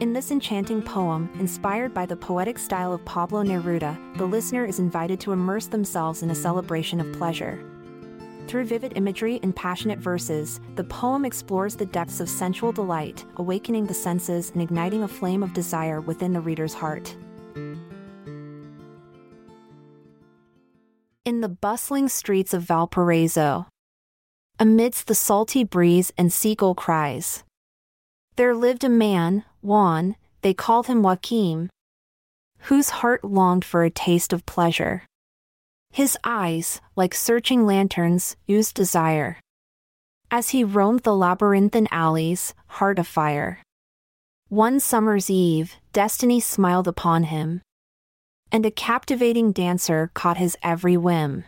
In this enchanting poem, inspired by the poetic style of Pablo Neruda, the listener is invited to immerse themselves in a celebration of pleasure. Through vivid imagery and passionate verses, the poem explores the depths of sensual delight, awakening the senses and igniting a flame of desire within the reader's heart. In the bustling streets of Valparaiso, amidst the salty breeze and seagull cries, there lived a man, Juan, they called him Joaquim, whose heart longed for a taste of pleasure. His eyes, like searching lanterns, used desire. As he roamed the labyrinthine alleys, heart afire. One summer's eve, destiny smiled upon him. And a captivating dancer caught his every whim.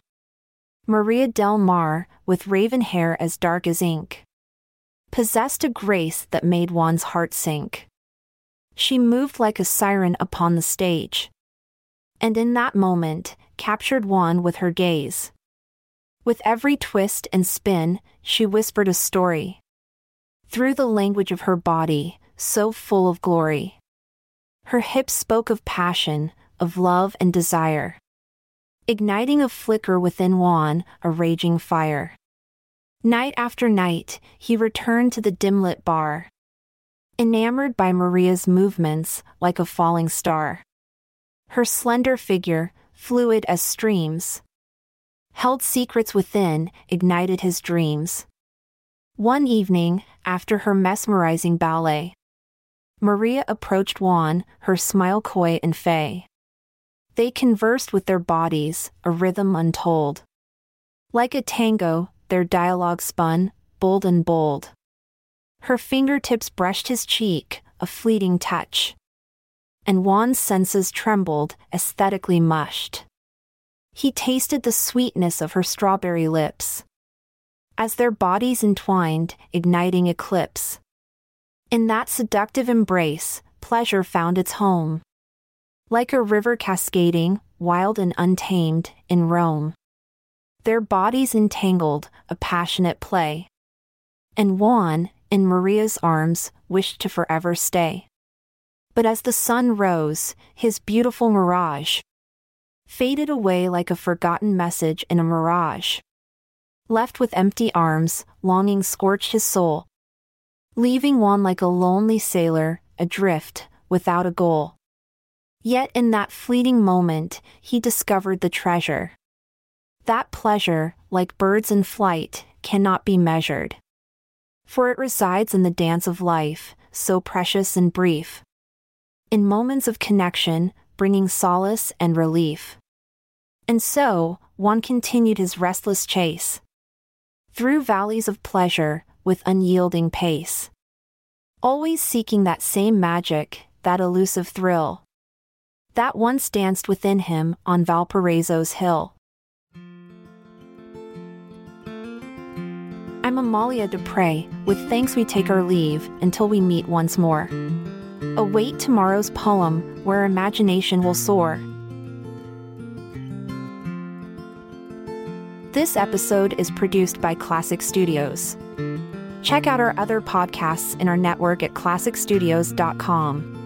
Maria del Mar, with raven hair as dark as ink, possessed a grace that made Juan's heart sink. She moved like a siren upon the stage. And in that moment, captured Juan with her gaze. With every twist and spin, she whispered a story. Through the language of her body, so full of glory. Her hips spoke of passion, of love and desire. Igniting a flicker within Juan, a raging fire. Night after night, he returned to the dim lit bar. Enamored by Maria's movements, like a falling star. Her slender figure, fluid as streams, held secrets within, ignited his dreams. One evening, after her mesmerizing ballet, Maria approached Juan, her smile coy and fey. They conversed with their bodies, a rhythm untold. Like a tango, their dialogue spun, bold and bold. Her fingertips brushed his cheek, a fleeting touch. And Juan's senses trembled, aesthetically mushed. He tasted the sweetness of her strawberry lips. As their bodies entwined, igniting eclipse. In that seductive embrace, pleasure found its home. Like a river cascading, wild and untamed, in Rome their bodies entangled, a passionate play. And Juan, in Maria's arms, wished to forever stay. But as the sun rose, his beautiful mirage faded away like a forgotten message in a mirage. Left with empty arms, longing scorched his soul, leaving Juan like a lonely sailor, adrift, without a goal. Yet in that fleeting moment, he discovered the treasure. That pleasure, like birds in flight, cannot be measured. For it resides in the dance of life, so precious and brief. In moments of connection, bringing solace and relief. And so, Juan continued his restless chase. Through valleys of pleasure, with unyielding pace. Always seeking that same magic, that elusive thrill. That once danced within him on Valparaiso's hill. I'm Amalia Dupre. With thanks, we take our leave until we meet once more. Await tomorrow's poem where imagination will soar. This episode is produced by Klassic Studios. Check out our other podcasts in our network at klassicstudios.com.